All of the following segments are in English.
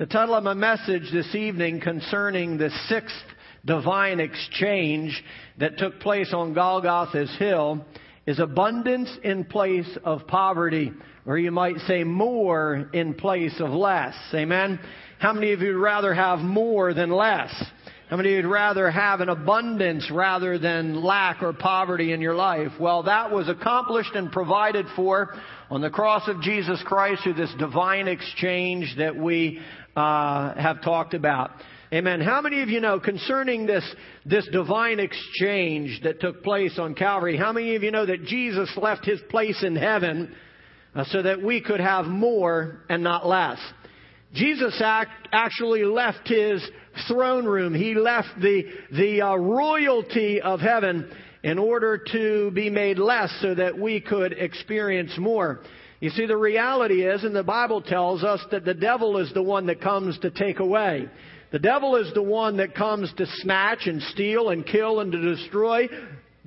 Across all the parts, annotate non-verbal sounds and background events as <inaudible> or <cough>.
The title of my message this evening concerning the sixth divine exchange that took place on Golgotha's Hill is abundance in place of poverty, or you might say more in place of less. Amen? How many of you would rather have more than less? How many of you would rather have an abundance rather than lack or poverty in your life? Well, that was accomplished and provided for on the cross of Jesus Christ through this divine exchange that we uh, have talked about. Amen. How many of you know concerning this, this divine exchange that took place on Calvary, how many of you know that Jesus left his place in heaven uh, so that we could have more and not less? Jesus act, actually left his throne room. He left the, the uh, royalty of heaven in order to be made less so that we could experience more. You see, the reality is, and the Bible tells us that the devil is the one that comes to take away. The devil is the one that comes to snatch and steal and kill and to destroy.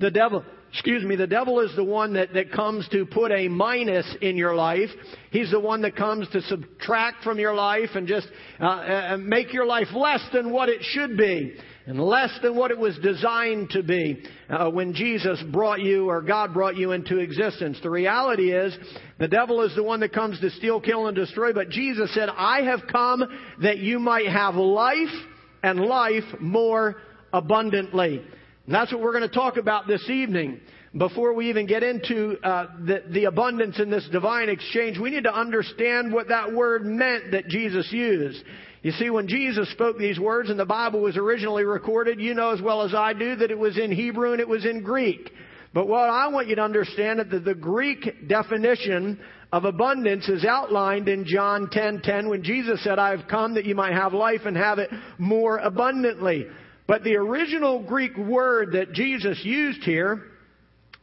The devil, excuse me, the devil is the one that, that comes to put a minus in your life. He's the one that comes to subtract from your life and just uh, uh, make your life less than what it should be and less than what it was designed to be uh, when Jesus brought you or God brought you into existence. The reality is the devil is the one that comes to steal, kill, and destroy, but Jesus said, I have come that you might have life and life more abundantly. And that's what we're going to talk about this evening. Before we even get into uh, the, the abundance in this divine exchange, we need to understand what that word meant that Jesus used. You see, when Jesus spoke these words and the Bible was originally recorded, you know as well as I do that it was in Hebrew and it was in Greek. But what I want you to understand is that the Greek definition of abundance is outlined in John 10:10 10, when Jesus said, "I have come that you might have life and have it more abundantly." But the original Greek word that Jesus used here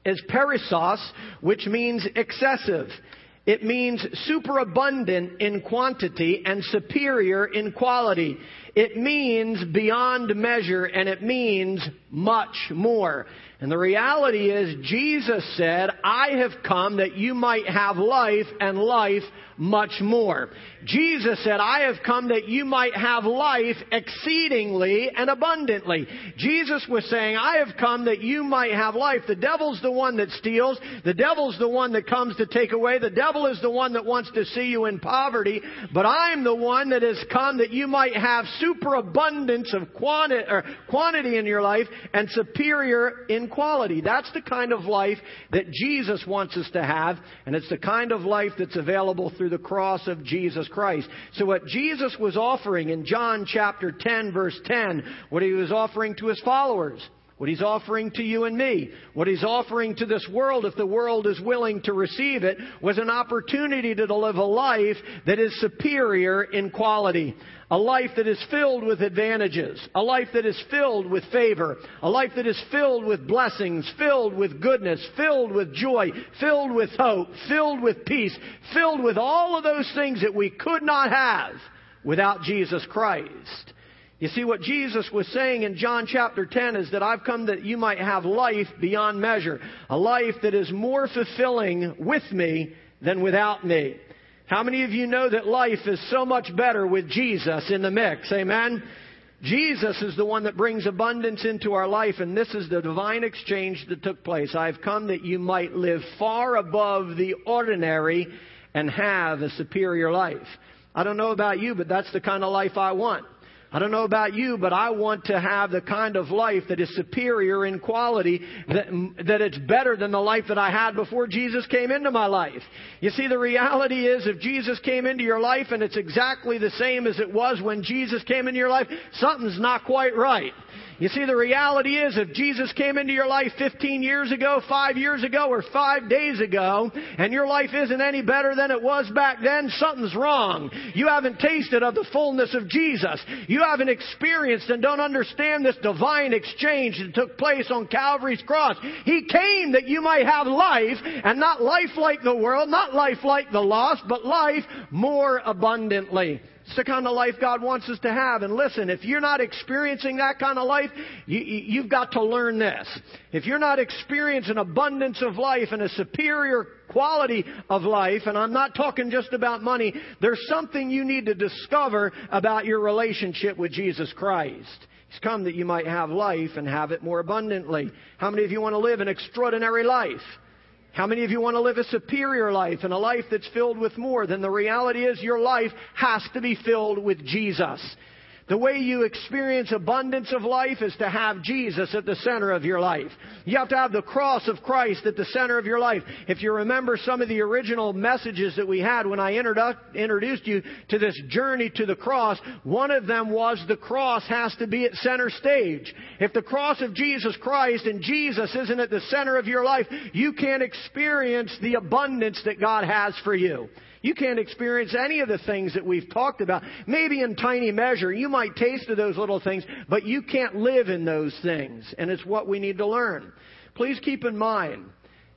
is perissos, which means excessive. It means superabundant in quantity and superior in quality. It means beyond measure and it means much more. And the reality is, Jesus said, I have come that you might have life and life much more. Jesus said, I have come that you might have life exceedingly and abundantly. Jesus was saying, I have come that you might have life. The devil's the one that steals. The devil's the one that comes to take away. The devil is the one that wants to see you in poverty. But I'm the one that has come that you might have superabundance of quantity, quantity in your life and superior in quality. That's the kind of life that Jesus wants us to have, and it's the kind of life that's available through the cross of Jesus Christ. So what Jesus was offering in John chapter 10 verse 10, what he was offering to his followers, what he's offering to you and me, what he's offering to this world, if the world is willing to receive it, was an opportunity to live a life that is superior in quality. A life that is filled with advantages. A life that is filled with favor. A life that is filled with blessings, filled with goodness, filled with joy, filled with hope, filled with peace, filled with all of those things that we could not have without Jesus Christ. You see, what Jesus was saying in John chapter 10 is that I've come that you might have life beyond measure. A life that is more fulfilling with me than without me. How many of you know that life is so much better with Jesus in the mix? Amen? Jesus is the one that brings abundance into our life, and this is the divine exchange that took place. I've come that you might live far above the ordinary and have a superior life. I don't know about you, but that's the kind of life I want. I don't know about you, but I want to have the kind of life that is superior in quality, that, that it's better than the life that I had before Jesus came into my life. You see, the reality is if Jesus came into your life and it's exactly the same as it was when Jesus came into your life, something's not quite right. You see, the reality is if Jesus came into your life 15 years ago, 5 years ago, or 5 days ago, and your life isn't any better than it was back then, something's wrong. You haven't tasted of the fullness of Jesus. You haven't experienced and don't understand this divine exchange that took place on Calvary's cross. He came that you might have life, and not life like the world, not life like the lost, but life more abundantly. It's the kind of life God wants us to have. And listen, if you're not experiencing that kind of life, you, have got to learn this. If you're not experiencing abundance of life and a superior quality of life, and I'm not talking just about money, there's something you need to discover about your relationship with Jesus Christ. He's come that you might have life and have it more abundantly. How many of you want to live an extraordinary life? How many of you want to live a superior life and a life that's filled with more? Then the reality is your life has to be filled with Jesus. The way you experience abundance of life is to have Jesus at the center of your life. You have to have the cross of Christ at the center of your life. If you remember some of the original messages that we had when I introduced you to this journey to the cross, one of them was the cross has to be at center stage. If the cross of Jesus Christ and Jesus isn't at the center of your life, you can't experience the abundance that God has for you. You can't experience any of the things that we've talked about. Maybe in tiny measure, you might taste of those little things, but you can't live in those things. And it's what we need to learn. Please keep in mind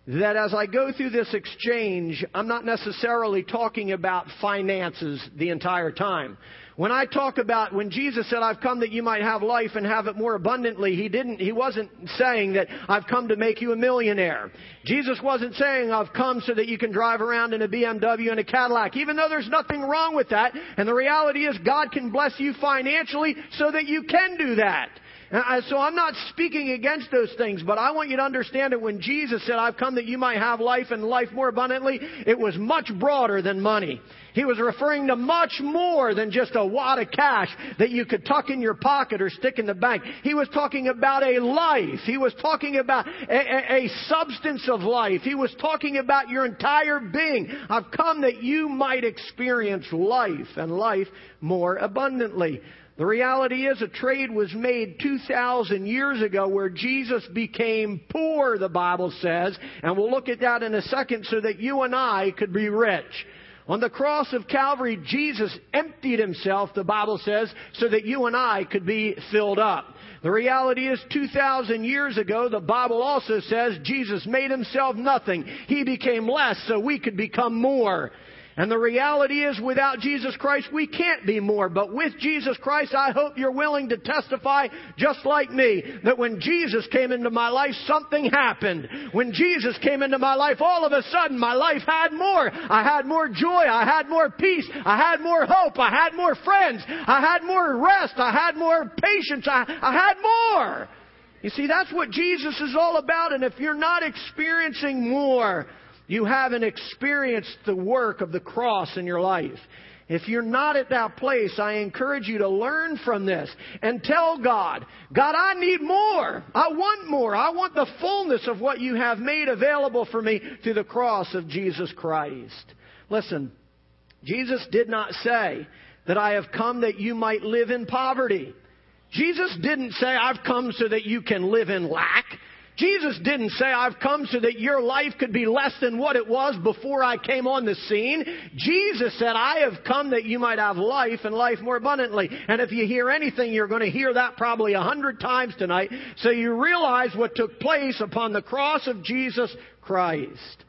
that as I go through this exchange, I'm not necessarily talking about finances the entire time. When I talk about when Jesus said, I've come that you might have life and have it more abundantly, he didn't, he wasn't saying that I've come to make you a millionaire. Jesus wasn't saying I've come so that you can drive around in a BMW and a Cadillac, even though there's nothing wrong with that. And the reality is God can bless you financially so that you can do that. Uh, uh, so I'm not speaking against those things, but I want you to understand that when Jesus said, I've come that you might have life and life more abundantly, it was much broader than money. He was referring to much more than just a wad of cash that you could tuck in your pocket or stick in the bank. He was talking about a life. He was talking about a, a, a substance of life. He was talking about your entire being. I've come that you might experience life and life more abundantly. The reality is a trade was made 2,000 years ago where Jesus became poor, the Bible says, and we'll look at that in a second so that you and I could be rich. On the cross of Calvary, Jesus emptied himself, the Bible says, so that you and I could be filled up. The reality is 2,000 years ago, the Bible also says Jesus made himself nothing. He became less so we could become more. And the reality is, without Jesus Christ, we can't be more. But with Jesus Christ, I hope you're willing to testify, just like me, that when Jesus came into my life, something happened. When Jesus came into my life, all of a sudden, my life had more. I had more joy. I had more peace. I had more hope. I had more friends. I had more rest. I had more patience. I, I had more. You see, that's what Jesus is all about. And if you're not experiencing more, you haven't experienced the work of the cross in your life. If you're not at that place, I encourage you to learn from this and tell God, God, I need more. I want more. I want the fullness of what you have made available for me through the cross of Jesus Christ. Listen, Jesus did not say that I have come that you might live in poverty. Jesus didn't say, I've come so that you can live in lack. Jesus didn't say, I've come so that your life could be less than what it was before I came on the scene. Jesus said, I have come that you might have life and life more abundantly. And if you hear anything, you're going to hear that probably a hundred times tonight. So you realize what took place upon the cross of Jesus Christ.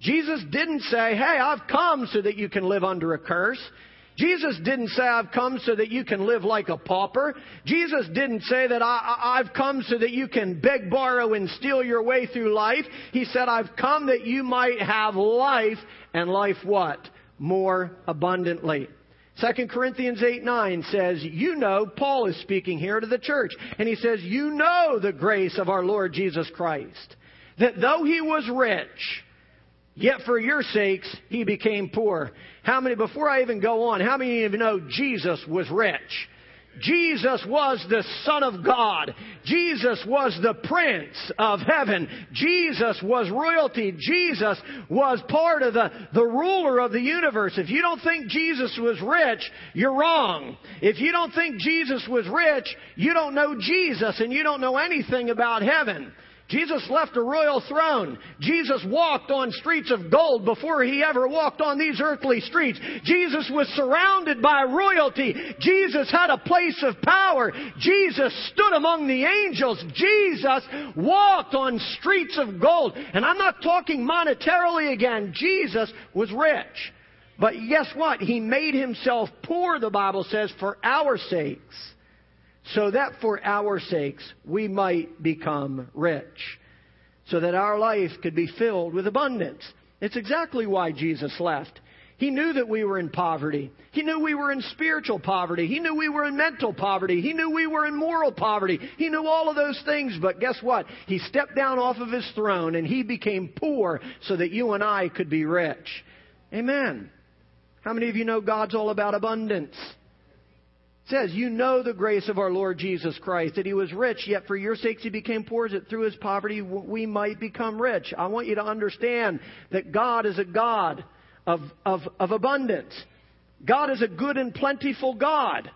Jesus didn't say, Hey, I've come so that you can live under a curse. Jesus didn't say, I've come so that you can live like a pauper. Jesus didn't say that I, have come so that you can beg, borrow, and steal your way through life. He said, I've come that you might have life, and life what? More abundantly. 2 Corinthians 8 9 says, You know, Paul is speaking here to the church, and he says, You know the grace of our Lord Jesus Christ, that though he was rich, Yet for your sakes, he became poor. How many, before I even go on, how many of you know Jesus was rich? Jesus was the Son of God. Jesus was the Prince of Heaven. Jesus was royalty. Jesus was part of the, the ruler of the universe. If you don't think Jesus was rich, you're wrong. If you don't think Jesus was rich, you don't know Jesus and you don't know anything about heaven. Jesus left a royal throne. Jesus walked on streets of gold before he ever walked on these earthly streets. Jesus was surrounded by royalty. Jesus had a place of power. Jesus stood among the angels. Jesus walked on streets of gold. And I'm not talking monetarily again. Jesus was rich. But guess what? He made himself poor, the Bible says, for our sakes, so that for our sakes we might become rich, so that our life could be filled with abundance. It's exactly why Jesus left. He knew that we were in poverty. He knew we were in spiritual poverty. He knew we were in mental poverty. He knew we were in moral poverty. He knew all of those things, but guess what? He stepped down off of his throne and he became poor so that you and I could be rich. Amen. How many of you know God's all about abundance? Says, You know the grace of our Lord Jesus Christ, that he was rich, yet for your sakes he became poor, that through his poverty we might become rich. I want you to understand that God is a God of, of, of abundance. God is a good and plentiful God.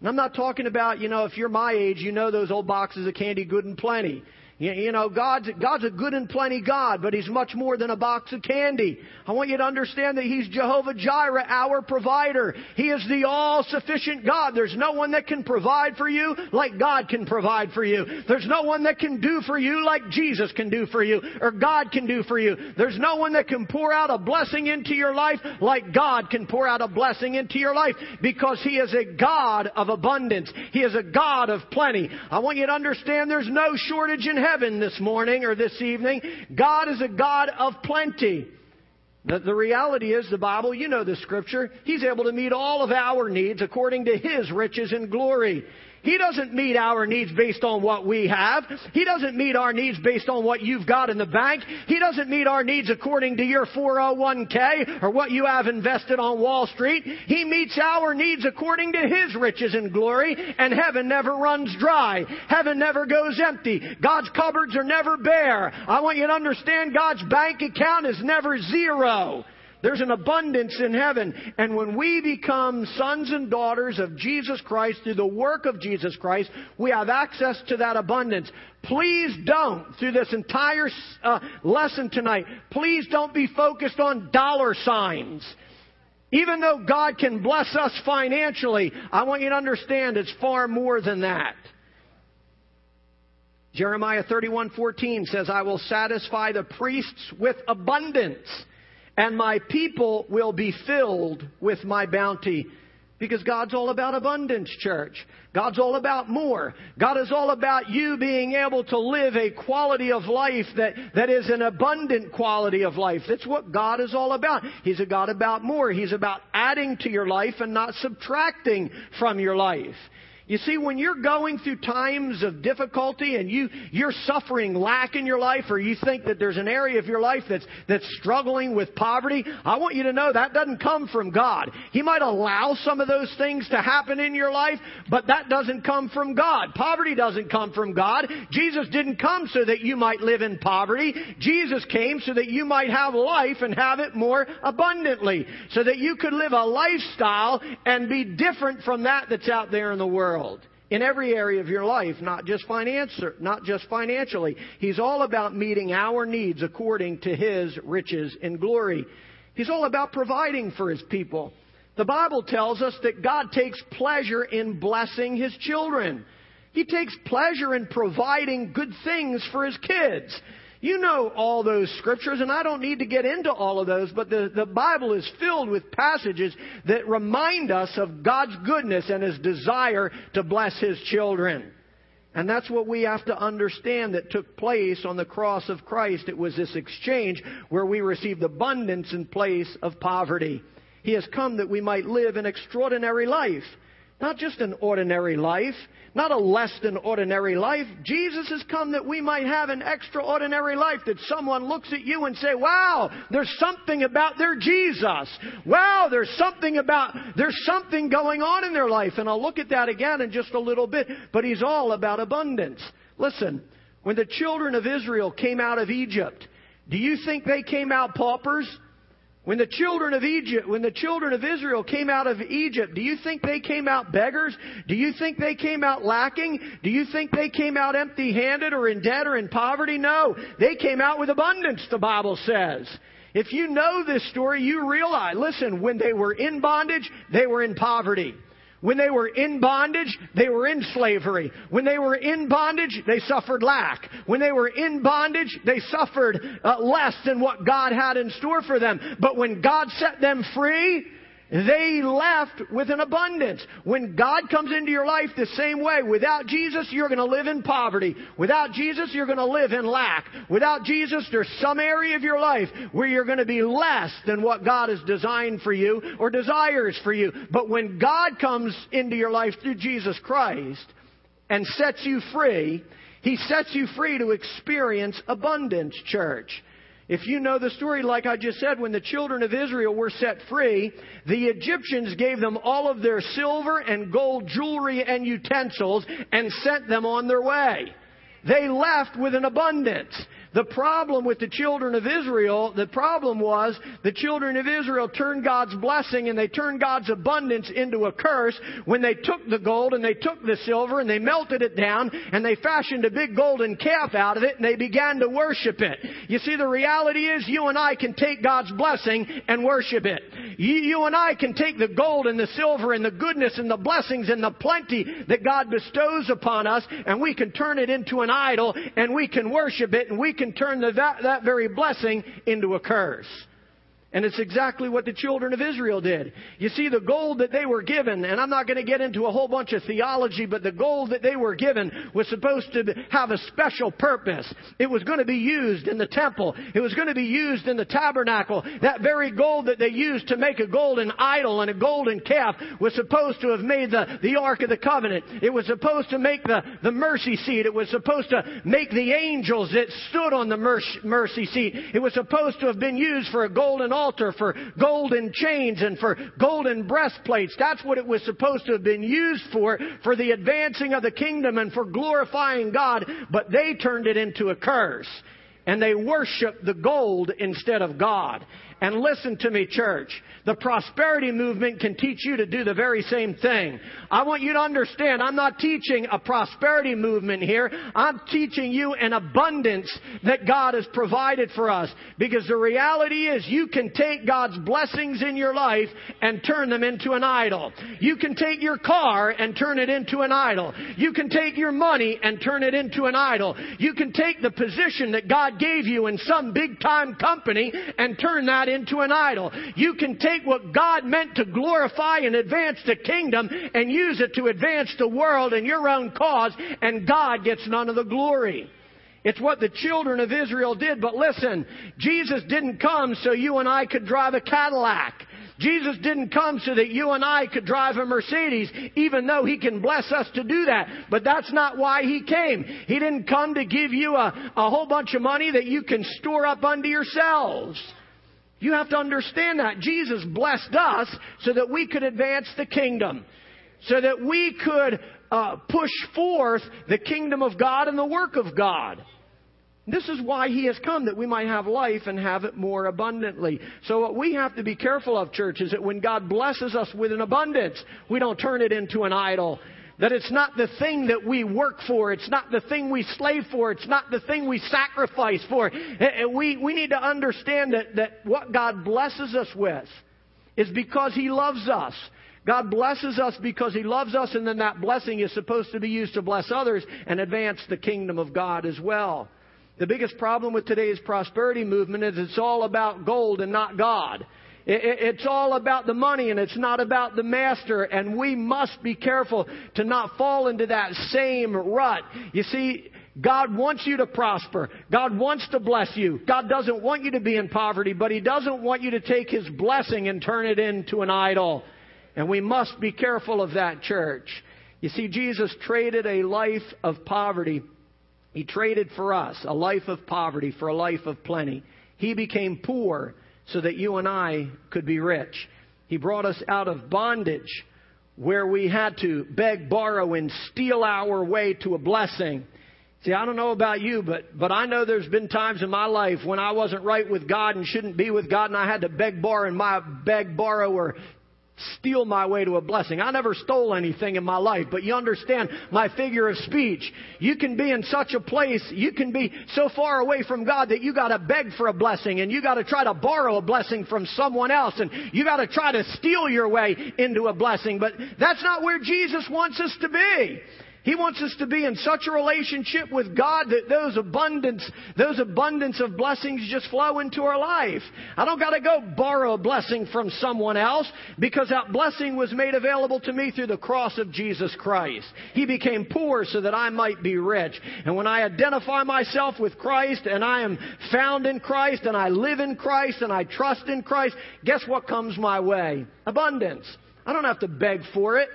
And I'm not talking about, you know, if you're my age, you know those old boxes of candy, good and plenty. You know, God's, God's a good and plenty God, but He's much more than a box of candy. I want you to understand that He's Jehovah Jireh, our provider. He is the all-sufficient God. There's no one that can provide for you like God can provide for you. There's no one that can do for you like Jesus can do for you, or God can do for you. There's no one that can pour out a blessing into your life like God can pour out a blessing into your life, because He is a God of abundance. He is a God of plenty. I want you to understand there's no shortage in heaven heaven this morning or this evening. God is a God of plenty. The, the, reality is, the Bible, you know the scripture, He's able to meet all of our needs according to His riches and glory. He doesn't meet our needs based on what we have. He doesn't meet our needs based on what you've got in the bank. He doesn't meet our needs according to your 401k or what you have invested on Wall Street. He meets our needs according to His riches and glory, and heaven never runs dry. Heaven never goes empty. God's cupboards are never bare. I want you to understand God's bank account is never zero. There's an abundance in heaven. And when we become sons and daughters of Jesus Christ through the work of Jesus Christ, we have access to that abundance. Please don't, through this entire uh, lesson tonight, please don't be focused on dollar signs. Even though God can bless us financially, I want you to understand it's far more than that. Jeremiah 31:14 says, "I will satisfy the priests with abundance." And my people will be filled with my bounty. Because God's all about abundance, church. God's all about more. God is all about you being able to live a quality of life that, that is an abundant quality of life. That's what God is all about. He's a God about more. He's about adding to your life and not subtracting from your life. You see, when you're going through times of difficulty and you, you're suffering lack in your life or you think that there's an area of your life that's, that's struggling with poverty, I want you to know that doesn't come from God. He might allow some of those things to happen in your life, but that doesn't come from God. Poverty doesn't come from God. Jesus didn't come so that you might live in poverty. Jesus came so that you might have life and have it more abundantly. So that you could live a lifestyle and be different from that that's out there in the world world in every area of your life, not just financial, not just financially. He's all about meeting our needs according to His riches and glory. He's all about providing for His people. The Bible tells us that God takes pleasure in blessing His children. He takes pleasure in providing good things for His kids. You know all those scriptures, and I don't need to get into all of those, but the, the Bible is filled with passages that remind us of God's goodness and His desire to bless His children. And that's what we have to understand that took place on the cross of Christ. It was this exchange where we received abundance in place of poverty. He has come that we might live an extraordinary life. Not just an ordinary life, not a less than ordinary life. Jesus has come that we might have an extraordinary life, that someone looks at you and say, wow, there's something about their Jesus. Wow, there's something about, there's something going on in their life. And I'll look at that again in just a little bit, but he's all about abundance. Listen, when the children of Israel came out of Egypt, do you think they came out paupers? When the children of Egypt, when the children of Israel came out of Egypt, do you think they came out beggars? Do you think they came out lacking? Do you think they came out empty handed or in debt or in poverty? No. They came out with abundance, the Bible says. If you know this story, you realize, listen, when they were in bondage, they were in poverty. When they were in bondage, they were in slavery. When they were in bondage, they suffered lack. When they were in bondage, they suffered uh, less than what God had in store for them. But when God set them free, they left with an abundance. When God comes into your life the same way, without Jesus, you're going to live in poverty. Without Jesus, you're going to live in lack. Without Jesus, there's some area of your life where you're going to be less than what God has designed for you or desires for you. But when God comes into your life through Jesus Christ and sets you free, He sets you free to experience abundance, church. If you know the story, like I just said, when the children of Israel were set free, the Egyptians gave them all of their silver and gold jewelry and utensils and sent them on their way. They left with an abundance. The problem with the children of Israel, the problem was the children of Israel turned God's blessing and they turned God's abundance into a curse when they took the gold and they took the silver and they melted it down and they fashioned a big golden calf out of it and they began to worship it. You see, the reality is you and I can take God's blessing and worship it. You, you and I can take the gold and the silver and the goodness and the blessings and the plenty that God bestows upon us and we can turn it into an idol and we can worship it and we can turn the, that, that very blessing into a curse. And it's exactly what the children of Israel did. You see, the gold that they were given, and I'm not going to get into a whole bunch of theology, but the gold that they were given was supposed to have a special purpose. It was going to be used in the temple. It was going to be used in the tabernacle. That very gold that they used to make a golden idol and a golden calf was supposed to have made the, the Ark of the Covenant. It was supposed to make the, the mercy seat. It was supposed to make the angels that stood on the mercy mercy seat. It was supposed to have been used for a golden altar for golden chains and for golden breastplates. That's what it was supposed to have been used for, for the advancing of the kingdom and for glorifying God, but they turned it into a curse. And they worshiped the gold instead of God. And listen to me, church. The prosperity movement can teach you to do the very same thing. I want you to understand, I'm not teaching a prosperity movement here. I'm teaching you an abundance that God has provided for us. Because the reality is you can take God's blessings in your life and turn them into an idol. You can take your car and turn it into an idol. You can take your money and turn it into an idol. You can take the position that God gave you in some big time company and turn that into an idol. You can take what God meant to glorify and advance the kingdom and use it to advance the world and your own cause, and God gets none of the glory. It's what the children of Israel did. But listen, Jesus didn't come so you and I could drive a Cadillac. Jesus didn't come so that you and I could drive a Mercedes, even though He can bless us to do that. But that's not why He came. He didn't come to give you a, a whole bunch of money that you can store up unto yourselves. You have to understand that. Jesus blessed us so that we could advance the kingdom, so that we could uh, push forth the kingdom of God and the work of God. This is why He has come, that we might have life and have it more abundantly. So what we have to be careful of, church, is that when God blesses us with an abundance, we don't turn it into an idol. That it's not the thing that we work for. It's not the thing we slave for. It's not the thing we sacrifice for. We, we need to understand that, that what God blesses us with is because He loves us. God blesses us because He loves us, and then that blessing is supposed to be used to bless others and advance the kingdom of God as well. The biggest problem with today's prosperity movement is it's all about gold and not God. It's all about the money and it's not about the master. And we must be careful to not fall into that same rut. You see, God wants you to prosper. God wants to bless you. God doesn't want you to be in poverty, but He doesn't want you to take His blessing and turn it into an idol. And we must be careful of that, church. You see, Jesus traded a life of poverty. He traded for us a life of poverty for a life of plenty. He became poor so that you and I could be rich. He brought us out of bondage where we had to beg, borrow, and steal our way to a blessing. See, I don't know about you, but, but I know there's been times in my life when I wasn't right with God and shouldn't be with God, and I had to beg, borrow, and my beg, borrow, or steal my way to a blessing. I never stole anything in my life, but you understand my figure of speech. You can be in such a place, you can be so far away from God that you gotta beg for a blessing and you gotta try to borrow a blessing from someone else and you gotta try to steal your way into a blessing. But that's not where Jesus wants us to be. He wants us to be in such a relationship with God that those abundance, those abundance of blessings just flow into our life. I don't gotta go borrow a blessing from someone else because that blessing was made available to me through the cross of Jesus Christ. He became poor so that I might be rich. And when I identify myself with Christ and I am found in Christ and I live in Christ and I trust in Christ, guess what comes my way? Abundance. I don't have to beg for it.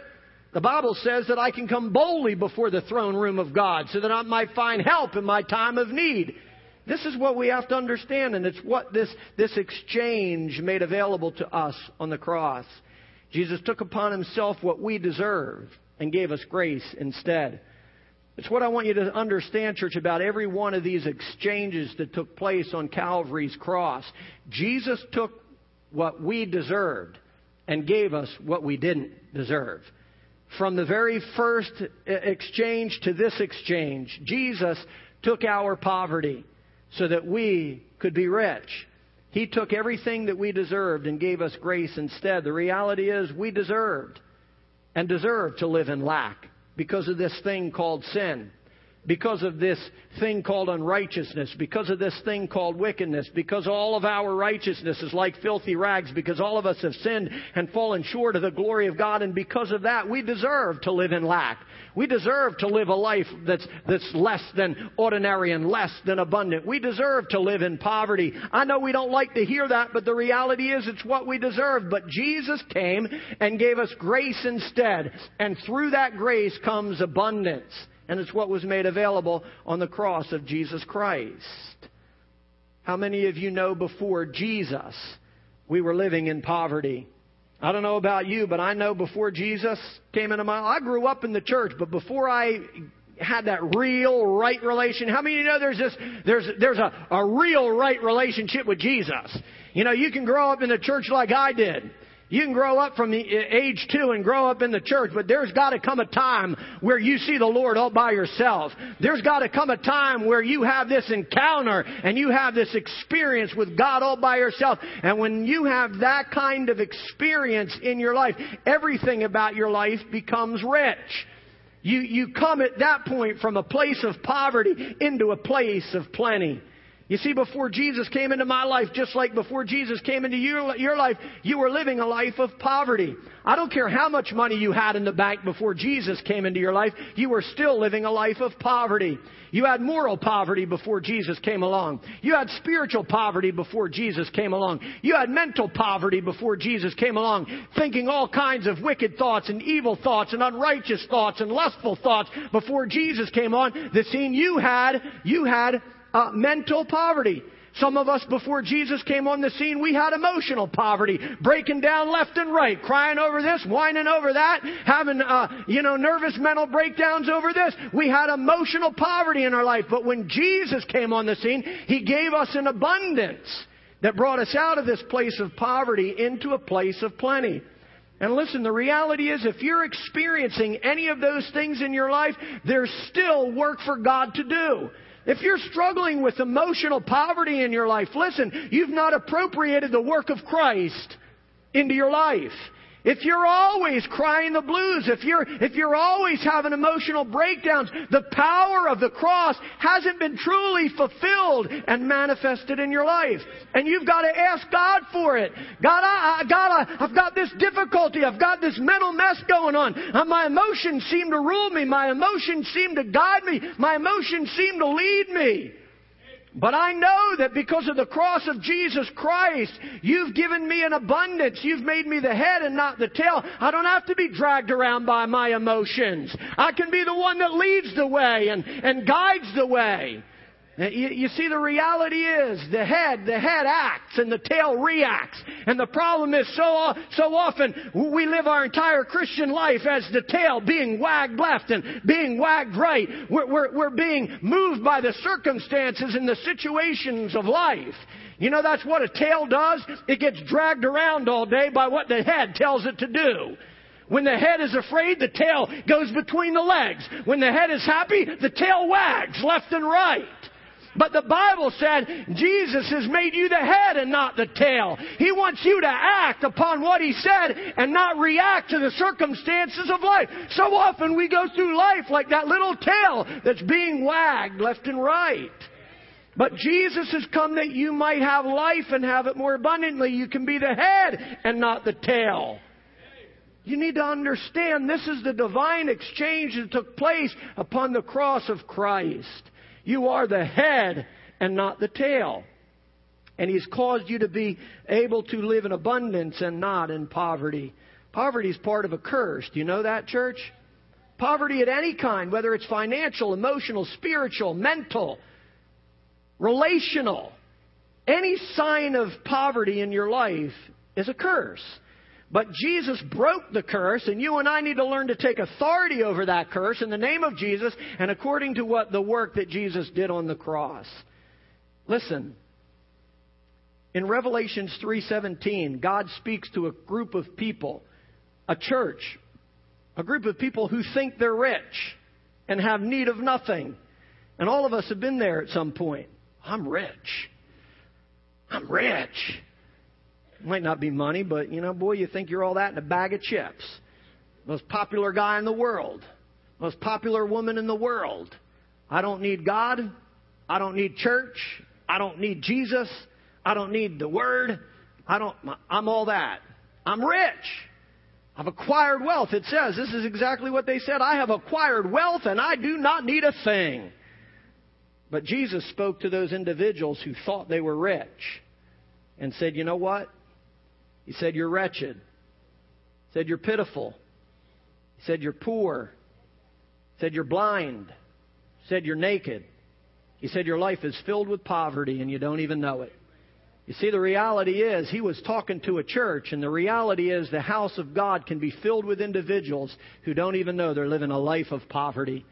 The Bible says that I can come boldly before the throne room of God so that I might find help in my time of need. This is what we have to understand, and it's what this, this exchange made available to us on the cross. Jesus took upon himself what we deserve and gave us grace instead. It's what I want you to understand, church, about every one of these exchanges that took place on Calvary's cross. Jesus took what we deserved and gave us what we didn't deserve from the very first uh, exchange to this exchange, Jesus took our poverty so that we could be rich. He took everything that we deserved and gave us grace instead. The reality is we deserved and deserve to live in lack because of this thing called sin because of this thing called unrighteousness, because of this thing called wickedness, because all of our righteousness is like filthy rags, because all of us have sinned and fallen short of the glory of God, and because of that, we deserve to live in lack. We deserve to live a life that's, that's less than ordinary and less than abundant. We deserve to live in poverty. I know we don't like to hear that, but the reality is it's what we deserve. But Jesus came and gave us grace instead, and through that grace comes abundance and it's what was made available on the cross of Jesus Christ. How many of you know before Jesus we were living in poverty? I don't know about you, but I know before Jesus came into my life. I grew up in the church, but before I had that real right relation. How many of you know there's this there's there's a, a real right relationship with Jesus? You know, you can grow up in the church like I did. You can grow up from the uh, age two and grow up in the church, but there's got to come a time where you see the Lord all by yourself. There's got to come a time where you have this encounter and you have this experience with God all by yourself. And when you have that kind of experience in your life, everything about your life becomes rich. You, you come at that point from a place of poverty into a place of plenty. You see, before Jesus came into my life, just like before Jesus came into your, your life, you were living a life of poverty. I don't care how much money you had in the bank before Jesus came into your life, you were still living a life of poverty. You had moral poverty before Jesus came along. You had spiritual poverty before Jesus came along. You had mental poverty before Jesus came along, thinking all kinds of wicked thoughts and evil thoughts and unrighteous thoughts and lustful thoughts before Jesus came on the scene. You had, you had uh, mental poverty. Some of us, before Jesus came on the scene, we had emotional poverty, breaking down left and right, crying over this, whining over that, having, uh, you know, nervous mental breakdowns over this. We had emotional poverty in our life. But when Jesus came on the scene, He gave us an abundance that brought us out of this place of poverty into a place of plenty. And listen, the reality is if you're experiencing any of those things in your life, there's still work for God to do. If you're struggling with emotional poverty in your life, listen, you've not appropriated the work of Christ into your life. If you're always crying the blues, if you're, if you're always having emotional breakdowns, the power of the cross hasn't been truly fulfilled and manifested in your life. And you've got to ask God for it. God, I, I, God, I, I've got this difficulty. I've got this mental mess going on. And my emotions seem to rule me. My emotions seem to guide me. My emotions seem to lead me. But I know that because of the cross of Jesus Christ, you've given me an abundance. You've made me the head and not the tail. I don't have to be dragged around by my emotions. I can be the one that leads the way and, and guides the way. You, see, the reality is the head, the head acts and the tail reacts. And the problem is so, so often we live our entire Christian life as the tail being wagged left and being wagged right. We're, we're, we're being moved by the circumstances and the situations of life. You know that's what a tail does? It gets dragged around all day by what the head tells it to do. When the head is afraid, the tail goes between the legs. When the head is happy, the tail wags left and right. But the Bible said Jesus has made you the head and not the tail. He wants you to act upon what He said and not react to the circumstances of life. So often we go through life like that little tail that's being wagged left and right. But Jesus has come that you might have life and have it more abundantly. You can be the head and not the tail. You need to understand this is the divine exchange that took place upon the cross of Christ. You are the head and not the tail. And He's caused you to be able to live in abundance and not in poverty. Poverty is part of a curse. Do you know that, church? Poverty at any kind, whether it's financial, emotional, spiritual, mental, relational, any sign of poverty in your life is a curse. But Jesus broke the curse, and you and I need to learn to take authority over that curse in the name of Jesus and according to what the work that Jesus did on the cross. Listen. In Revelations 3:17, God speaks to a group of people, a church, a group of people who think they're rich and have need of nothing. And all of us have been there at some point. I'm rich. I'm rich. Might not be money, but you know, boy, you think you're all that in a bag of chips. Most popular guy in the world. Most popular woman in the world. I don't need God. I don't need church. I don't need Jesus. I don't need the Word. I don't, I'm all that. I'm rich. I've acquired wealth. It says, this is exactly what they said. I have acquired wealth and I do not need a thing. But Jesus spoke to those individuals who thought they were rich and said, you know what? He said, You're wretched. He said, You're pitiful. He said, You're poor. He said, You're blind. He said, You're naked. He said, Your life is filled with poverty and you don't even know it. You see, the reality is, he was talking to a church, and the reality is, the house of God can be filled with individuals who don't even know they're living a life of poverty.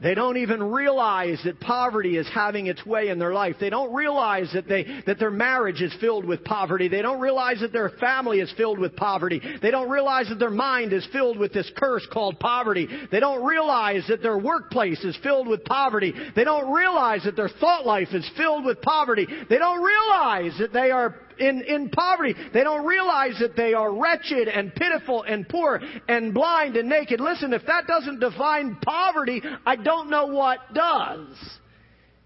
They don't even realize that poverty is having its way in their life. They don't realize that they, that their marriage is filled with poverty. They don't realize that their family is filled with poverty. They don't realize that their mind is filled with this curse called poverty. They don't realize that their workplace is filled with poverty. They don't realize that their thought life is filled with poverty. They don't realize that they are in, in poverty. They don't realize that they are wretched and pitiful and poor and blind and naked. Listen, if that doesn't define poverty, I don't know what does.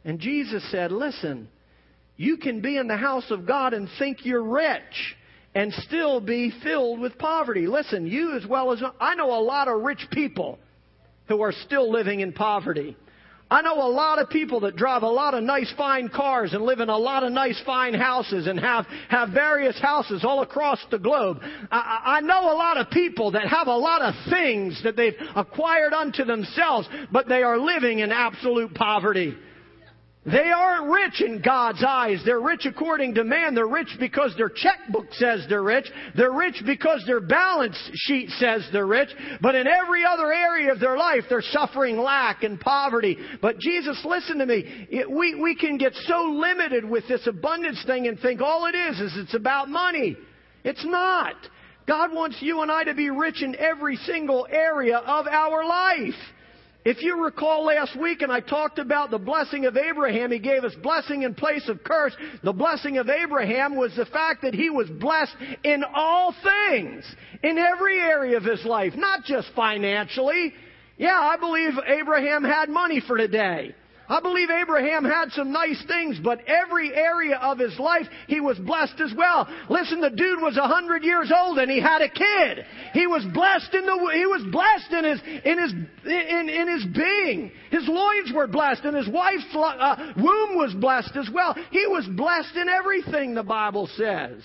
And Jesus said, listen, you can be in the house of God and think you're rich and still be filled with poverty. Listen, you as well as I know a lot of rich people who are still living in poverty. I know a lot of people that drive a lot of nice fine cars and live in a lot of nice fine houses and have, have various houses all across the globe. I, I know a lot of people that have a lot of things that they've acquired unto themselves, but they are living in absolute poverty. They aren't rich in God's eyes. They're rich according to man. They're rich because their checkbook says they're rich. They're rich because their balance sheet says they're rich. But in every other area of their life, they're suffering lack and poverty. But Jesus, listen to me. It, we, we can get so limited with this abundance thing and think all it is is it's about money. It's not. God wants you and I to be rich in every single area of our life. If you recall last week, and I talked about the blessing of Abraham, he gave us blessing in place of curse. The blessing of Abraham was the fact that he was blessed in all things, in every area of his life, not just financially. Yeah, I believe Abraham had money for today. I believe Abraham had some nice things, but every area of his life he was blessed as well. Listen, the dude was a hundred years old and he had a kid. He was blessed in the he was blessed in his in his in, in his being. His loins were blessed and his wife's uh, womb was blessed as well. He was blessed in everything the Bible says.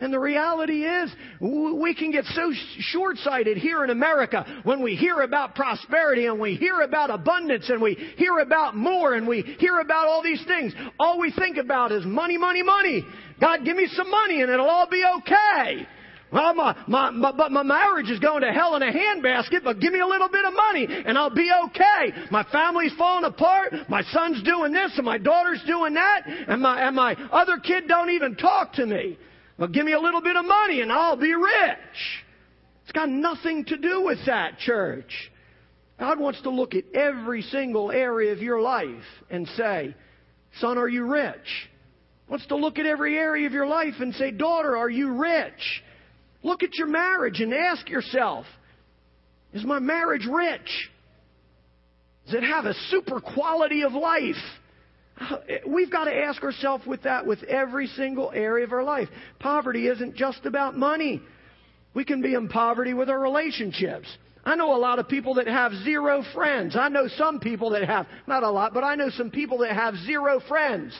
And the reality is, we can get so short sighted here in America when we hear about prosperity and we hear about abundance and we hear about more and we hear about all these things. All we think about is money, money, money. God, give me some money and it'll all be okay. Well, my, my, my, but my marriage is going to hell in a handbasket, but give me a little bit of money and I'll be okay. My family's falling apart. My son's doing this and my daughter's doing that and my, and my other kid don't even talk to me. Well, give me a little bit of money and I'll be rich. It's got nothing to do with that, church. God wants to look at every single area of your life and say, Son, are you rich? Wants to look at every area of your life and say, Daughter, are you rich? Look at your marriage and ask yourself, Is my marriage rich? Does it have a super quality of life? We've got to ask ourselves with that with every single area of our life. Poverty isn't just about money. We can be in poverty with our relationships. I know a lot of people that have zero friends. I know some people that have, not a lot, but I know some people that have zero friends.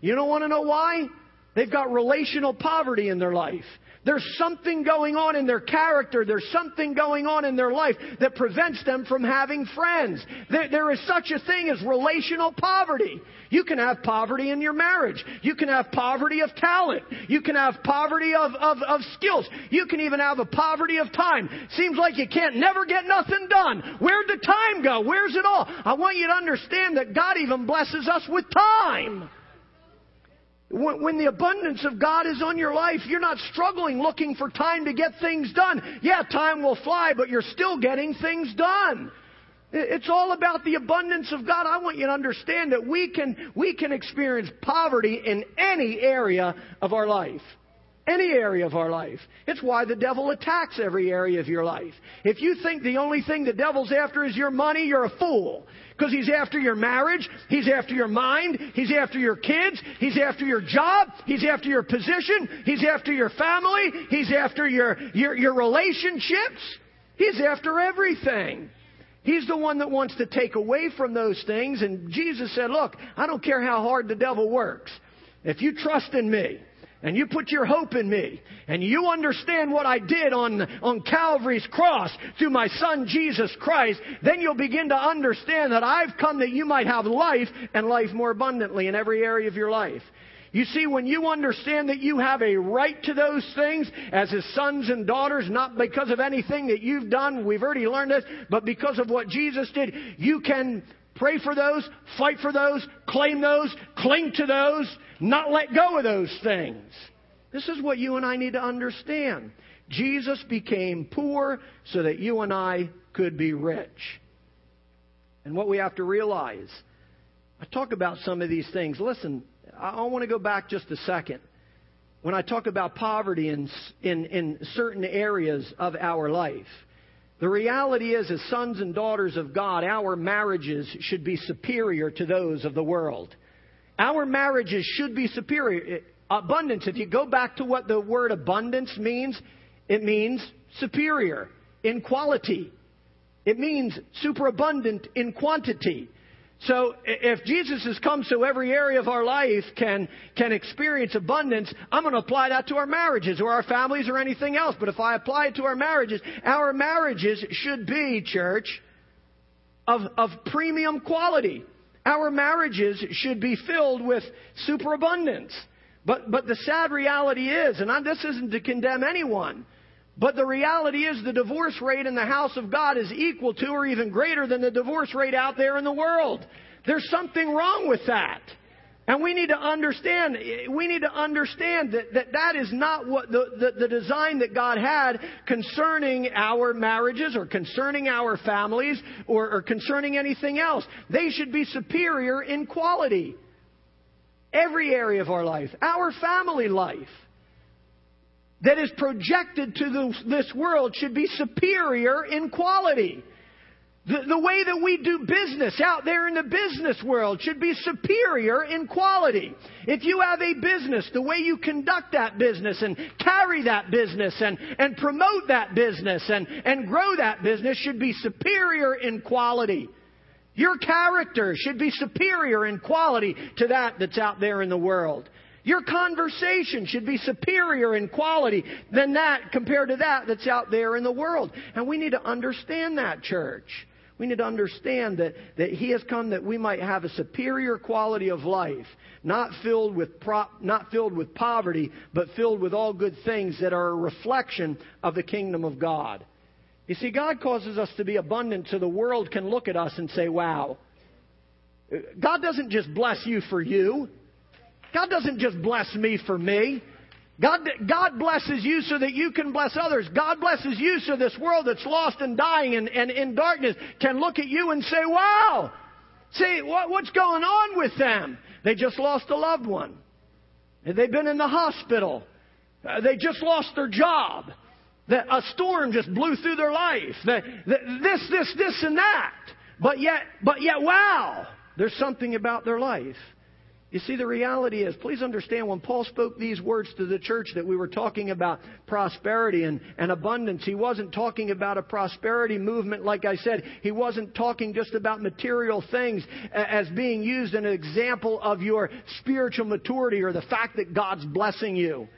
You don't want to know why? They've got relational poverty in their life. There's something going on in their character. There's something going on in their life that prevents them from having friends. There, there is such a thing as relational poverty. You can have poverty in your marriage. You can have poverty of talent. You can have poverty of, of, of skills. You can even have a poverty of time. Seems like you can't never get nothing done. Where'd the time go? Where's it all? I want you to understand that God even blesses us with time. When the abundance of God is on your life, you're not struggling looking for time to get things done. Yeah, time will fly, but you're still getting things done. It's all about the abundance of God. I want you to understand that we can, we can experience poverty in any area of our life. Any area of our life. It's why the devil attacks every area of your life. If you think the only thing the devil's after is your money, you're a fool. Because he's after your marriage, he's after your mind, he's after your kids, he's after your job, he's after your position, he's after your family, he's after your, your, your relationships. He's after everything. He's the one that wants to take away from those things. And Jesus said, Look, I don't care how hard the devil works. If you trust in me, and you put your hope in me, and you understand what I did on, on Calvary's cross through my Son Jesus Christ, then you'll begin to understand that I've come that you might have life and life more abundantly in every area of your life. You see, when you understand that you have a right to those things as his sons and daughters, not because of anything that you've done, we've already learned this, but because of what Jesus did, you can pray for those, fight for those, claim those, cling to those, not let go of those things. This is what you and I need to understand. Jesus became poor so that you and I could be rich. And what we have to realize, I talk about some of these things. Listen, I want to go back just a second. When I talk about poverty in, in, in certain areas of our life, the reality is, as sons and daughters of God, our marriages should be superior to those of the world. Our marriages should be superior. Eh, abundance, if you go back to what the word abundance means, it means superior in quality. It means superabundant in quantity. So if Jesus has come so every area of our life can, can experience abundance, I'm going to apply that to our marriages or our families or anything else. But if I apply it to our marriages, our marriages should be, church, of, of premium quality. Our marriages should be filled with superabundance. But, but the sad reality is, and I, this isn't to condemn anyone, but the reality is the divorce rate in the house of God is equal to or even greater than the divorce rate out there in the world. There's something wrong with that. And we need to understand, we need to understand that that, that is not what the, the, the design that God had concerning our marriages or concerning our families or, or concerning anything else. They should be superior in quality. Every area of our life, our family life that is projected to the, this world should be superior in quality. The, the, way that we do business out there in the business world should be superior in quality. If you have a business, the way you conduct that business and carry that business and, and promote that business and, and grow that business should be superior in quality. Your character should be superior in quality to that that's out there in the world. Your conversation should be superior in quality than that compared to that that's out there in the world. And we need to understand that, church. We need to understand that, that He has come that we might have a superior quality of life, not filled with not filled with poverty, but filled with all good things that are a reflection of the kingdom of God. You see, God causes us to be abundant so the world can look at us and say, wow. God doesn't just bless you for you. God doesn't just bless me for me. God, God blesses you so that you can bless others. God blesses you so this world that's lost and dying and, and in darkness can look at you and say, wow, see, what, what's going on with them? They just lost a loved one. They've been in the hospital. Uh, they just lost their job. That a storm just blew through their life. That, that this, this, this, and that. But yet, but yet, wow, there's something about their life. You see, the reality is, please understand, when Paul spoke these words to the church that we were talking about prosperity and, and abundance, he wasn't talking about a prosperity movement, like I said. He wasn't talking just about material things as being used an example of your spiritual maturity or the fact that God's blessing you.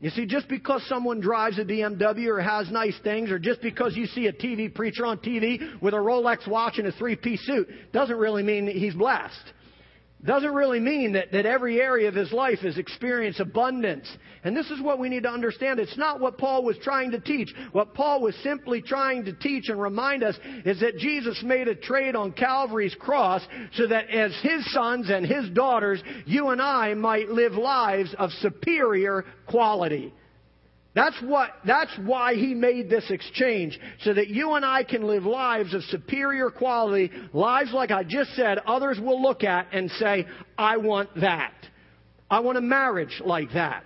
You see, just because someone drives a BMW or has nice things, or just because you see a TV preacher on TV with a Rolex watch and a three piece suit, doesn't really mean that he's blessed doesn't really mean that, that every area of his life has experienced abundance. And this is what we need to understand. It's not what Paul was trying to teach. What Paul was simply trying to teach and remind us is that Jesus made a trade on Calvary's cross so that as his sons and his daughters, you and I might live lives of superior quality. That's what, that's why he made this exchange, so that you and I can live lives of superior quality, lives like I just said, others will look at and say, I want that. I want a marriage like that.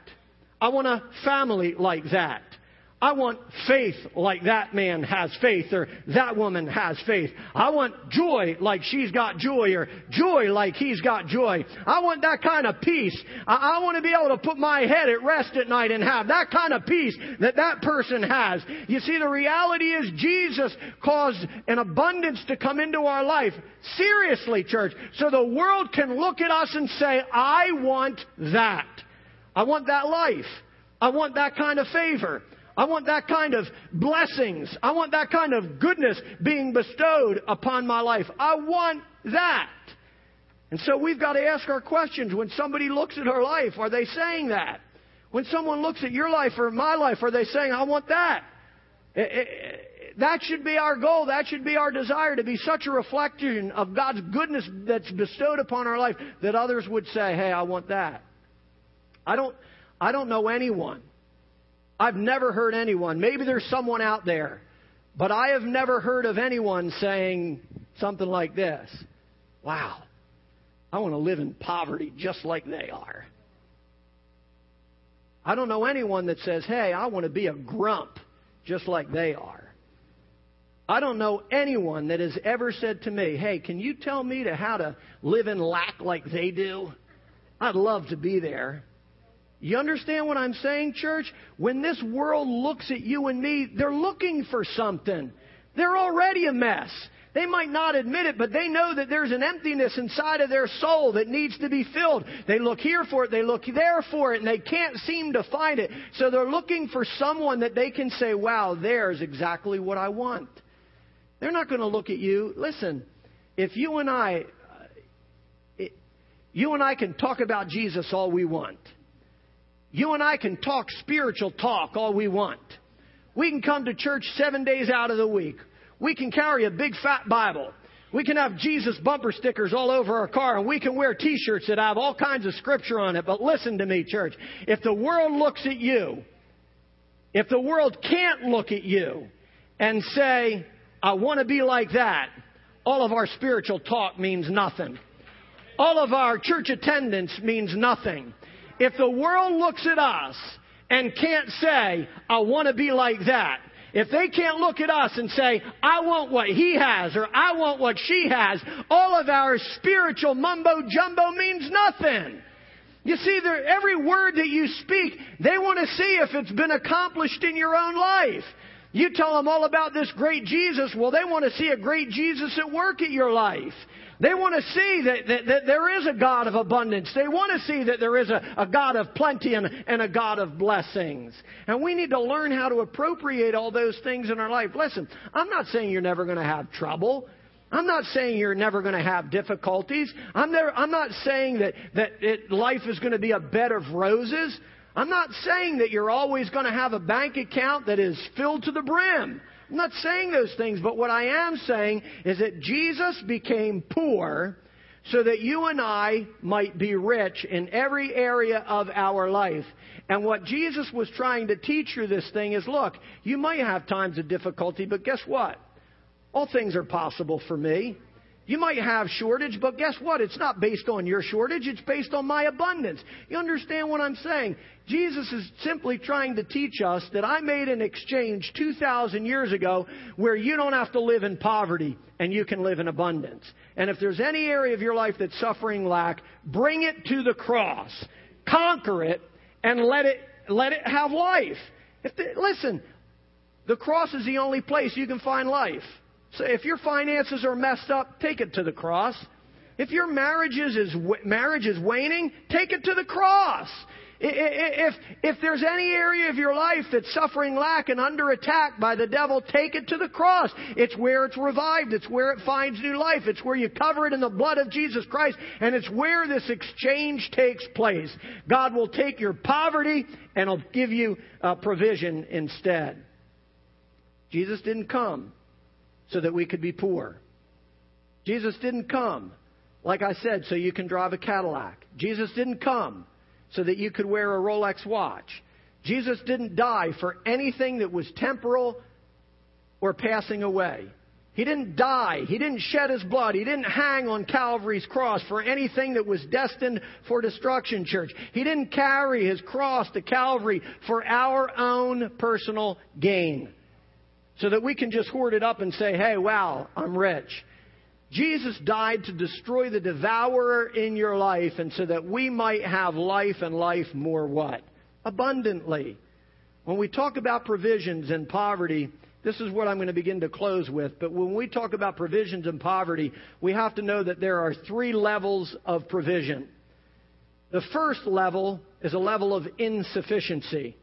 I want a family like that. I want faith like that man has faith or that woman has faith. I want joy like she's got joy or joy like he's got joy. I want that kind of peace. I, I want to be able to put my head at rest at night and have that kind of peace that that person has. You see, the reality is Jesus caused an abundance to come into our life. Seriously, church. So the world can look at us and say, I want that. I want that life. I want that kind of favor. I want that kind of blessings. I want that kind of goodness being bestowed upon my life. I want that. And so we've got to ask our questions. When somebody looks at our life, are they saying that? When someone looks at your life or my life, are they saying, I want that? It, it, that should be our goal. That should be our desire to be such a reflection of God's goodness that's bestowed upon our life that others would say, Hey, I want that. I don't, I don't know anyone I've never heard anyone, maybe there's someone out there, but I have never heard of anyone saying something like this Wow, I want to live in poverty just like they are. I don't know anyone that says, Hey, I want to be a grump just like they are. I don't know anyone that has ever said to me, Hey, can you tell me to how to live in lack like they do? I'd love to be there. You understand what I'm saying, church? When this world looks at you and me, they're looking for something. They're already a mess. They might not admit it, but they know that there's an emptiness inside of their soul that needs to be filled. They look here for it, they look there for it, and they can't seem to find it. So they're looking for someone that they can say, wow, there's exactly what I want. They're not going to look at you. Listen, if you and I, uh, you and I can talk about Jesus all we want. You and I can talk spiritual talk all we want. We can come to church seven days out of the week. We can carry a big fat Bible. We can have Jesus bumper stickers all over our car and we can wear t-shirts that have all kinds of scripture on it. But listen to me, church. If the world looks at you, if the world can't look at you and say, I want to be like that, all of our spiritual talk means nothing. All of our church attendance means nothing. If the world looks at us and can't say, I want to be like that, if they can't look at us and say, I want what he has or I want what she has, all of our spiritual mumbo jumbo means nothing. You see, every word that you speak, they want to see if it's been accomplished in your own life. You tell them all about this great Jesus, well, they want to see a great Jesus at work at your life. They want to see that, that, that, there is a God of abundance. They want to see that there is a, a God of plenty and, and a God of blessings. And we need to learn how to appropriate all those things in our life. Listen, I'm not saying you're never going to have trouble. I'm not saying you're never going to have difficulties. I'm, never, I'm not saying that, that it, life is going to be a bed of roses. I'm not saying that you're always going to have a bank account that is filled to the brim. I'm not saying those things, but what I am saying is that Jesus became poor so that you and I might be rich in every area of our life. And what Jesus was trying to teach you this thing is look, you might have times of difficulty, but guess what? All things are possible for me. You might have shortage, but guess what? It's not based on your shortage, it's based on my abundance. You understand what I'm saying? Jesus is simply trying to teach us that I made an exchange 2,000 years ago where you don't have to live in poverty and you can live in abundance. And if there's any area of your life that's suffering lack, bring it to the cross. Conquer it and let it, let it have life. If the, listen, the cross is the only place you can find life. So if your finances are messed up, take it to the cross. If your marriage is, marriage is waning, take it to the cross. If, if there's any area of your life that's suffering lack and under attack by the devil, take it to the cross. It's where it's revived. It's where it finds new life. It's where you cover it in the blood of Jesus Christ. And it's where this exchange takes place. God will take your poverty and He'll give you uh, provision instead. Jesus didn't come so that we could be poor. Jesus didn't come, like I said, so you can drive a Cadillac. Jesus didn't come so that you could wear a Rolex watch. Jesus didn't die for anything that was temporal or passing away. He didn't die. He didn't shed his blood. He didn't hang on Calvary's cross for anything that was destined for destruction, church. He didn't carry his cross to Calvary for our own personal gain so that we can just hoard it up and say, hey, wow, I'm rich. Jesus died to destroy the devourer in your life and so that we might have life and life more what? Abundantly. When we talk about provisions and poverty, this is what I'm going to begin to close with. But when we talk about provisions and poverty, we have to know that there are three levels of provision. The first level is a level of insufficiency.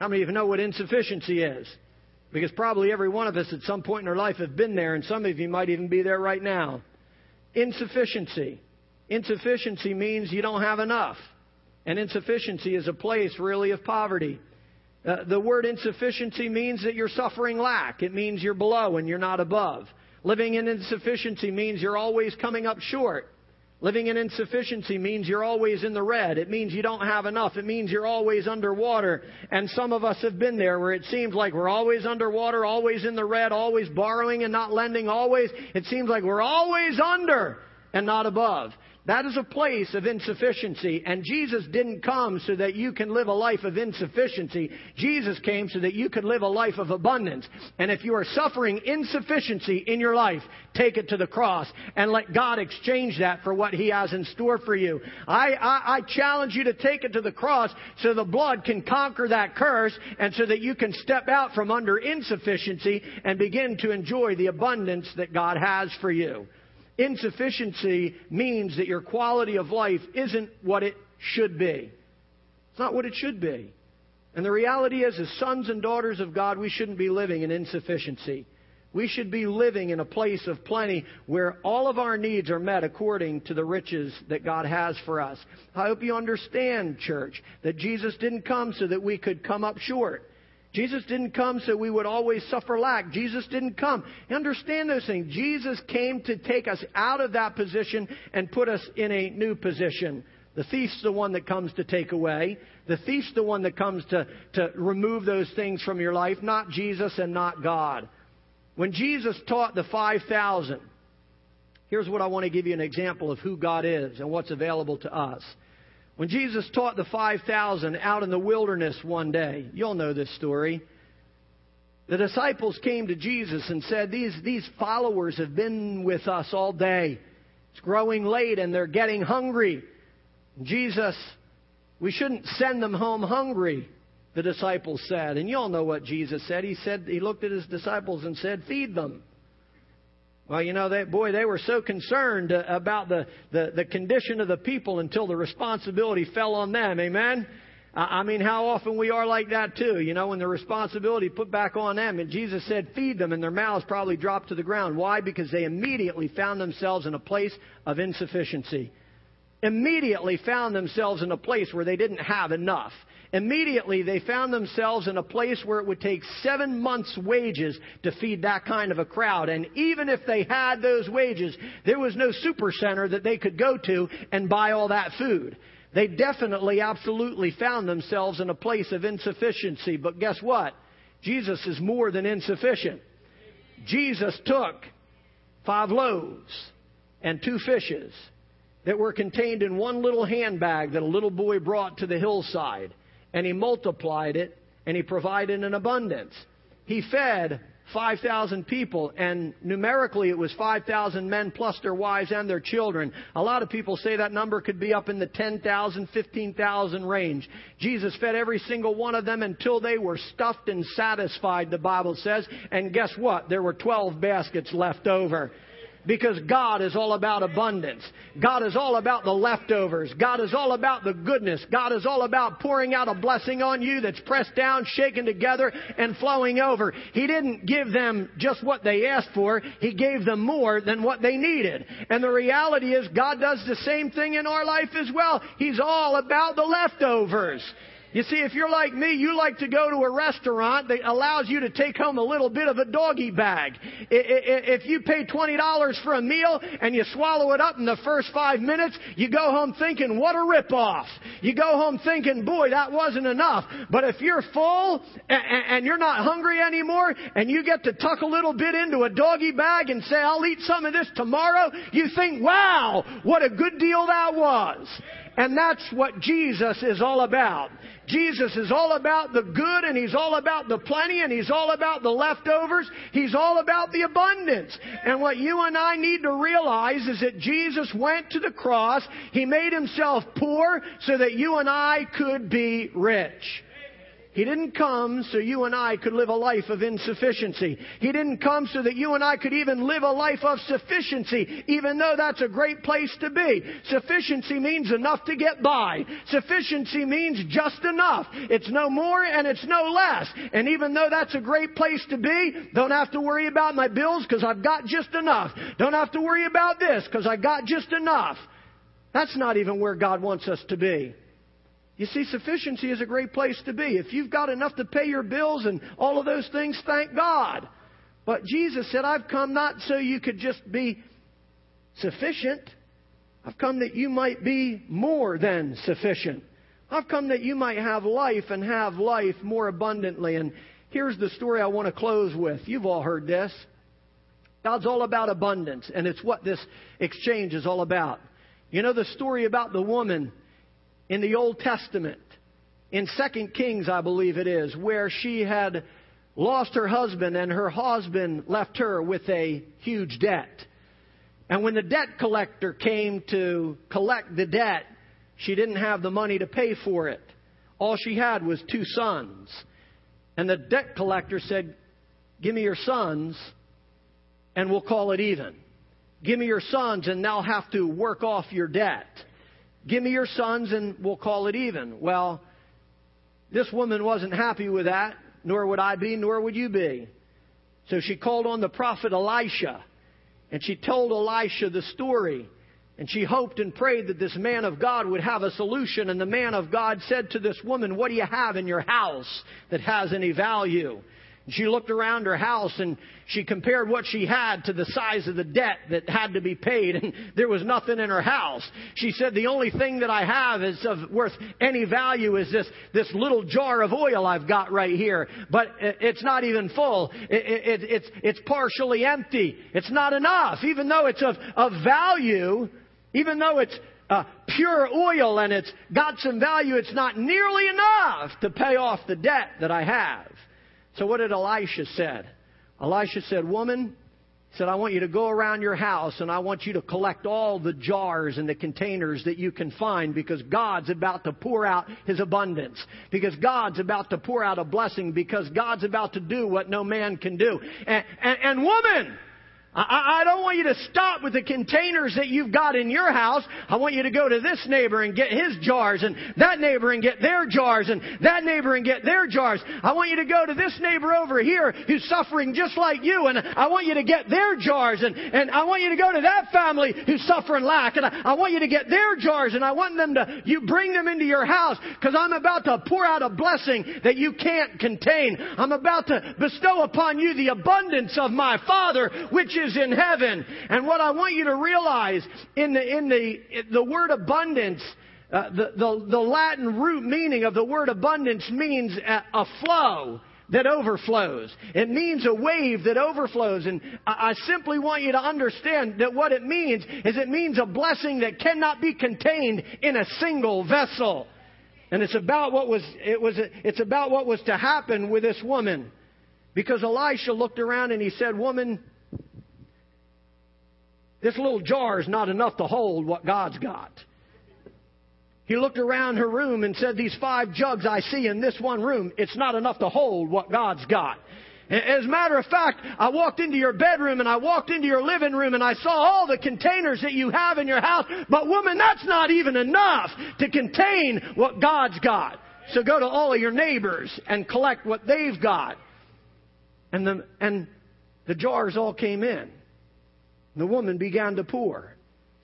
How many of you know what insufficiency is? Because probably every one of us at some point in our life have been there, and some of you might even be there right now. Insufficiency. Insufficiency means you don't have enough. And insufficiency is a place really of poverty. Uh, the word insufficiency means that you're suffering lack. It means you're below and you're not above. Living in insufficiency means you're always coming up short. Living in insufficiency means you're always in the red. It means you don't have enough. It means you're always underwater. And some of us have been there where it seems like we're always underwater, always in the red, always borrowing and not lending, always. It seems like we're always under and not above. That is a place of insufficiency. And Jesus didn't come so that you can live a life of insufficiency. Jesus came so that you could live a life of abundance. And if you are suffering insufficiency in your life, take it to the cross and let God exchange that for what He has in store for you. I, I, I challenge you to take it to the cross so the blood can conquer that curse and so that you can step out from under insufficiency and begin to enjoy the abundance that God has for you. Insufficiency means that your quality of life isn't what it should be. It's not what it should be. And the reality is, as sons and daughters of God, we shouldn't be living in insufficiency. We should be living in a place of plenty where all of our needs are met according to the riches that God has for us. I hope you understand, church, that Jesus didn't come so that we could come up short. Jesus didn't come so we would always suffer lack. Jesus didn't come. You understand those things. Jesus came to take us out of that position and put us in a new position. The thief's the one that comes to take away. The thief's the one that comes to, to remove those things from your life, not Jesus and not God. When Jesus taught the 5,000, here's what I want to give you an example of who God is and what's available to us. When Jesus taught the 5,000 out in the wilderness one day, you'll know this story. The disciples came to Jesus and said, These, these followers have been with us all day. It's growing late and they're getting hungry. Jesus, we shouldn't send them home hungry. the disciples said. And you all know what Jesus said. He said, He looked at His disciples and said, Feed them. Well, you know, they, boy, they were so concerned uh, about the, the, the condition of the people until the responsibility fell on them. Amen? I mean, how often we are like that too, you know, when the responsibility put back on them. And Jesus said, feed them, and their mouths probably dropped to the ground. Why? Because they immediately found themselves in a place of insufficiency. Immediately found themselves in a place where they didn't have enough. Immediately they found themselves in a place where it would take seven months' wages to feed that kind of a crowd. And even if they had those wages, there was no super center that they could go to and buy all that food. They definitely, absolutely found themselves in a place of insufficiency. But guess what? Jesus is more than insufficient. Jesus took five loaves and two fishes that were contained in one little handbag that a little boy brought to the hillside, and he multiplied it and he provided an abundance. He fed 5,000 people, and numerically it was 5,000 men plus their wives and their children. A lot of people say that number could be up in the 10,000, 15,000 range. Jesus fed every single one of them until they were stuffed and satisfied, the Bible says. And guess what? There were 12 baskets left over because God is all about abundance. God is all about the leftovers. God is all about the goodness. God is all about pouring out a blessing on you that's pressed down, shaken together, and flowing over. He didn't give them just what they asked for. He gave them more than what they needed. And the reality is God does the same thing in our life as well. He's all about the leftovers. You see, if you're like me, you like to go to a restaurant that allows you to take home a little bit of a doggy bag. If you pay $20 for a meal and you swallow it up in the first five minutes, you go home thinking, what a ripoff. You go home thinking, boy, that wasn't enough. But if you're full and you're not hungry anymore and you get to tuck a little bit into a doggy bag and say, I'll eat some of this tomorrow, you think, wow, what a good deal that was. And that's what Jesus is all about. Jesus is all about the good and He's all about the plenty and He's all about the leftovers. He's all about the abundance. And what you and I need to realize is that Jesus went to the cross. He made Himself poor so that you and I could be rich. He didn't come so you and I could live a life of insufficiency. He didn't come so that you and I could even live a life of sufficiency, even though that's a great place to be. Sufficiency means enough to get by. Sufficiency means just enough. It's no more and it's no less. And even though that's a great place to be, don't have to worry about my bills because I've got just enough. Don't have to worry about this because I got just enough. That's not even where God wants us to be. You see, sufficiency is a great place to be. If you've got enough to pay your bills and all of those things, thank God. But Jesus said, I've come not so you could just be sufficient. I've come that you might be more than sufficient. I've come that you might have life and have life more abundantly. And here's the story I want to close with. You've all heard this. God's all about abundance, and it's what this exchange is all about. You know the story about the woman in the Old Testament, in Second Kings, I believe it is, where she had lost her husband and her husband left her with a huge debt. And when the debt collector came to collect the debt, she didn't have the money to pay for it. All she had was two sons. And the debt collector said, Give me your sons and we'll call it even. Give me your sons and they'll have to work off your debt. Give me your sons and we'll call it even. Well, this woman wasn't happy with that, nor would I be, nor would you be. So she called on the prophet Elisha, and she told Elisha the story. And she hoped and prayed that this man of God would have a solution. And the man of God said to this woman, What do you have in your house that has any value? She looked around her house and she compared what she had to the size of the debt that had to be paid, and <laughs> there was nothing in her house. She said, The only thing that I have is of worth any value is this, this little jar of oil I've got right here, but it's not even full. It, it, it's, it's partially empty. It's not enough. Even though it's of, of value, even though it's uh, pure oil and it's got some value, it's not nearly enough to pay off the debt that I have. So what did Elisha said? Elisha said, Woman, he said, I want you to go around your house and I want you to collect all the jars and the containers that you can find because God's about to pour out His abundance. Because God's about to pour out a blessing because God's about to do what no man can do. And, and, and woman, I, I don't want you to stop with the containers that you've got in your house. I want you to go to this neighbor and get his jars, and that neighbor and get their jars, and that neighbor and get their jars. I want you to go to this neighbor over here who's suffering just like you, and I want you to get their jars, and, and I want you to go to that family who's suffering lack, and I, I want you to get their jars, and I want them to, you bring them into your house, because I'm about to pour out a blessing that you can't contain. I'm about to bestow upon you the abundance of my Father, which is in heaven. And what I want you to realize in the, in the, the word abundance, uh, the, the, the Latin root meaning of the word abundance means a, a flow that overflows. It means a wave that overflows. And I, I simply want you to understand that what it means is it means a blessing that cannot be contained in a single vessel. And it's about what was, it was, it's about what was to happen with this woman. Because Elisha looked around and he said, Woman, this little jar is not enough to hold what God's got. He looked around her room and said, These five jugs I see in this one room, it's not enough to hold what God's got. As a matter of fact, I walked into your bedroom and I walked into your living room and I saw all the containers that you have in your house. But woman, that's not even enough to contain what God's got. So go to all of your neighbors and collect what they've got. And the, and the jars all came in. The woman began to pour.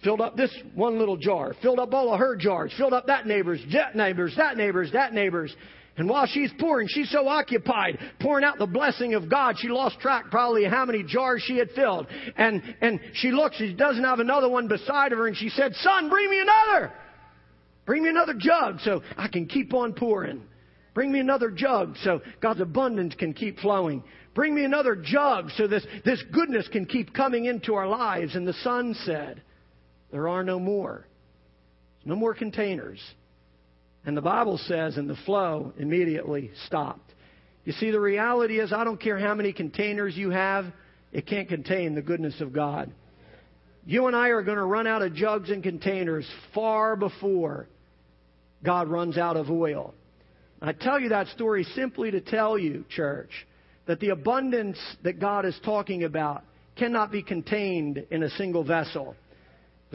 Filled up this one little jar, filled up all of her jars, filled up that neighbor's, that neighbor's, that neighbor's, that neighbor's. And while she's pouring, she's so occupied pouring out the blessing of God, she lost track probably how many jars she had filled. And, and she looks, she doesn't have another one beside her, and she said, Son, bring me another! Bring me another jug so I can keep on pouring. Bring me another jug so God's abundance can keep flowing. Bring me another jug so this, this goodness can keep coming into our lives. And the son said, There are no more. There's No more containers. And the Bible says, and the flow immediately stopped. You see, the reality is, I don't care how many containers you have, it can't contain the goodness of God. You and I are going to run out of jugs and containers far before God runs out of oil. I tell you that story simply to tell you, church, that the abundance that God is talking about cannot be contained in a single vessel.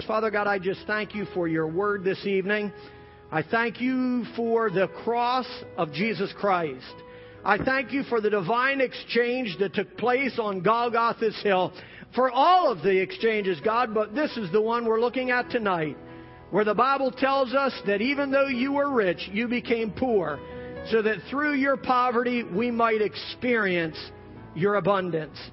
Father God, I just thank you for your word this evening. I thank you for the cross of Jesus Christ. I thank you for the divine exchange that took place on Golgotha's Hill. For all of the exchanges, God, but this is the one we're looking at tonight, where the Bible tells us that even though you were rich, you became poor so that through your poverty we might experience your abundance.